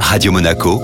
Radio Monaco,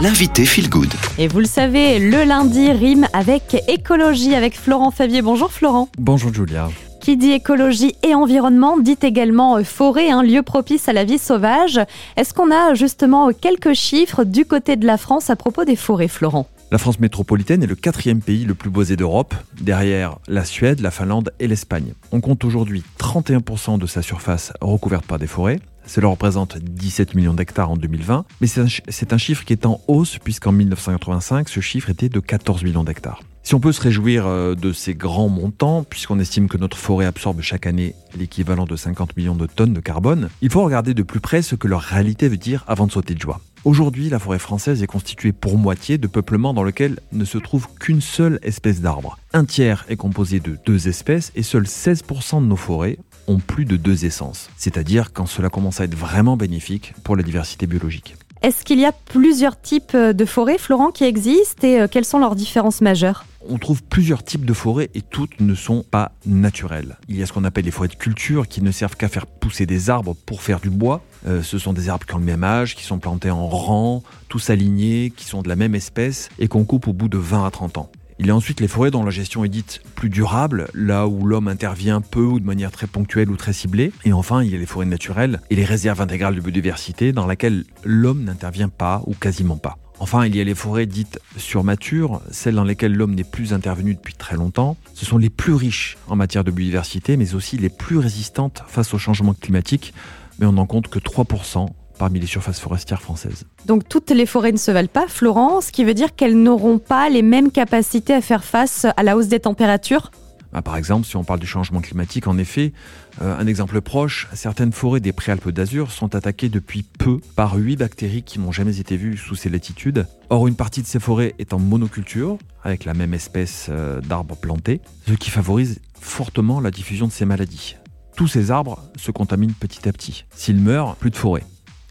l'invité Feel Good. Et vous le savez, le lundi rime avec écologie avec Florent Fabier. Bonjour Florent. Bonjour Julia. Qui dit écologie et environnement dit également forêt, un lieu propice à la vie sauvage. Est-ce qu'on a justement quelques chiffres du côté de la France à propos des forêts, Florent? La France métropolitaine est le quatrième pays le plus boisé d'Europe, derrière la Suède, la Finlande et l'Espagne. On compte aujourd'hui 31% de sa surface recouverte par des forêts. Cela représente 17 millions d'hectares en 2020, mais c'est un, chiffre qui est en hausse puisqu'en 1985, ce chiffre était de 14 millions d'hectares. Si on peut se réjouir euh, de ces grands montants, puisqu'on estime que notre forêt absorbe chaque année l'équivalent de 50 millions de tonnes de carbone, il faut regarder de plus près ce que leur réalité veut dire avant de sauter de joie. Aujourd'hui, la forêt française est constituée pour moitié de peuplements dans lequel ne se trouve qu'une seule espèce d'arbre. Un tiers est composé de deux espèces et seuls 16% de nos forêts ont plus de deux essences, c'est-à-dire quand cela commence à être vraiment bénéfique pour la diversité biologique. Est-ce qu'il y a plusieurs types de forêts, Florent, qui existent et euh, quelles sont leurs différences majeures? On trouve plusieurs types de forêts et toutes ne sont pas naturelles. Il y a ce qu'on appelle les forêts de culture qui ne servent qu'à faire pousser des arbres pour faire du bois. Euh, ce sont des arbres qui ont le même âge, qui sont plantés en rang, tous alignés, qui sont de la même espèce et qu'on coupe au bout de 20 à 30 ans. Il y a ensuite les forêts dont la gestion est dite plus durable, là où l'homme intervient peu ou de manière très ponctuelle ou très ciblée. Et enfin, il y a les forêts naturelles et les réserves intégrales de biodiversité dans lesquelles l'homme n'intervient pas ou quasiment pas. Enfin, il y a les forêts dites surmatures, celles dans lesquelles l'homme n'est plus intervenu depuis très longtemps. Ce sont les plus riches en matière de biodiversité, mais aussi les plus résistantes face au changement climatique. Mais on n'en compte que 3% parmi les surfaces forestières françaises. Donc toutes les forêts ne se valent pas, Florence, ce qui veut dire qu'elles n'auront pas les mêmes capacités à faire face à la hausse des températures? Bah, par exemple, si on parle du changement climatique, en effet, euh, un exemple proche, certaines forêts des Préalpes d'Azur sont attaquées depuis peu par huit bactéries qui n'ont jamais été vues sous ces latitudes. Or, une partie de ces forêts est en monoculture, avec la même espèce euh, d'arbres plantés, ce qui favorise fortement la diffusion de ces maladies. Tous ces arbres se contaminent petit à petit. S'ils meurent, plus de forêt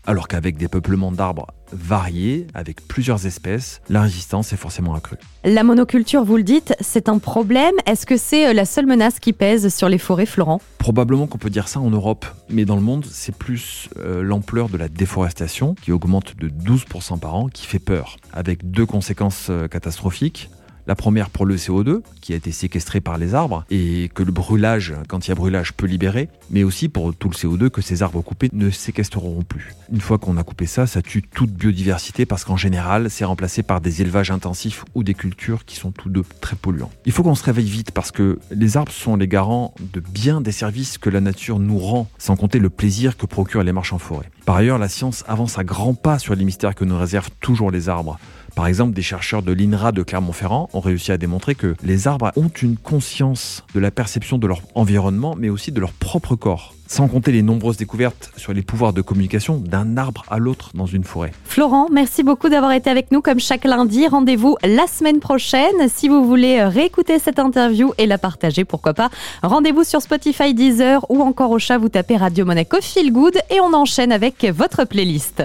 alors qu'avec des peuplements d'arbres variés, avec plusieurs espèces, la résistance est forcément accrue. La monoculture, vous le dites, c'est un problème. Est-ce que c'est euh, la seule menace qui pèse sur les forêts, Florent? Probablement qu'on peut dire ça en Europe, mais dans le monde, c'est plus euh, l'ampleur de la déforestation qui augmente de 12% par an qui fait peur, avec deux conséquences euh, catastrophiques. La première pour le CO2, qui a été séquestré par les arbres, et que le brûlage, quand il y a brûlage, peut libérer, mais aussi pour tout le CO2 que ces arbres coupés ne séquestreront plus. Une fois qu'on a coupé ça, ça tue toute biodiversité parce qu'en général, c'est remplacé par des élevages intensifs ou des cultures qui sont tous deux très polluants. Il faut qu'on se réveille vite parce que les arbres sont les garants de bien des services que la nature nous rend, sans compter le plaisir que procurent les marches en forêt. Par ailleurs, la science avance à grands pas sur les mystères que nous réservent toujours les arbres. Par exemple, des chercheurs de l'INRA de Clermont-Ferrand ont réussi à démontrer que les arbres ont une conscience de la perception de leur environnement, mais aussi de leur propre corps. Sans compter les nombreuses découvertes sur les pouvoirs de communication d'un arbre à l'autre dans une forêt. Florent, merci beaucoup d'avoir été avec nous comme chaque lundi. Rendez-vous la semaine prochaine. Si vous voulez réécouter cette interview et la partager, pourquoi pas, rendez-vous sur Spotify, Deezer ou encore au chat, vous tapez Radio Monaco Feel Good et on enchaîne avec votre playlist.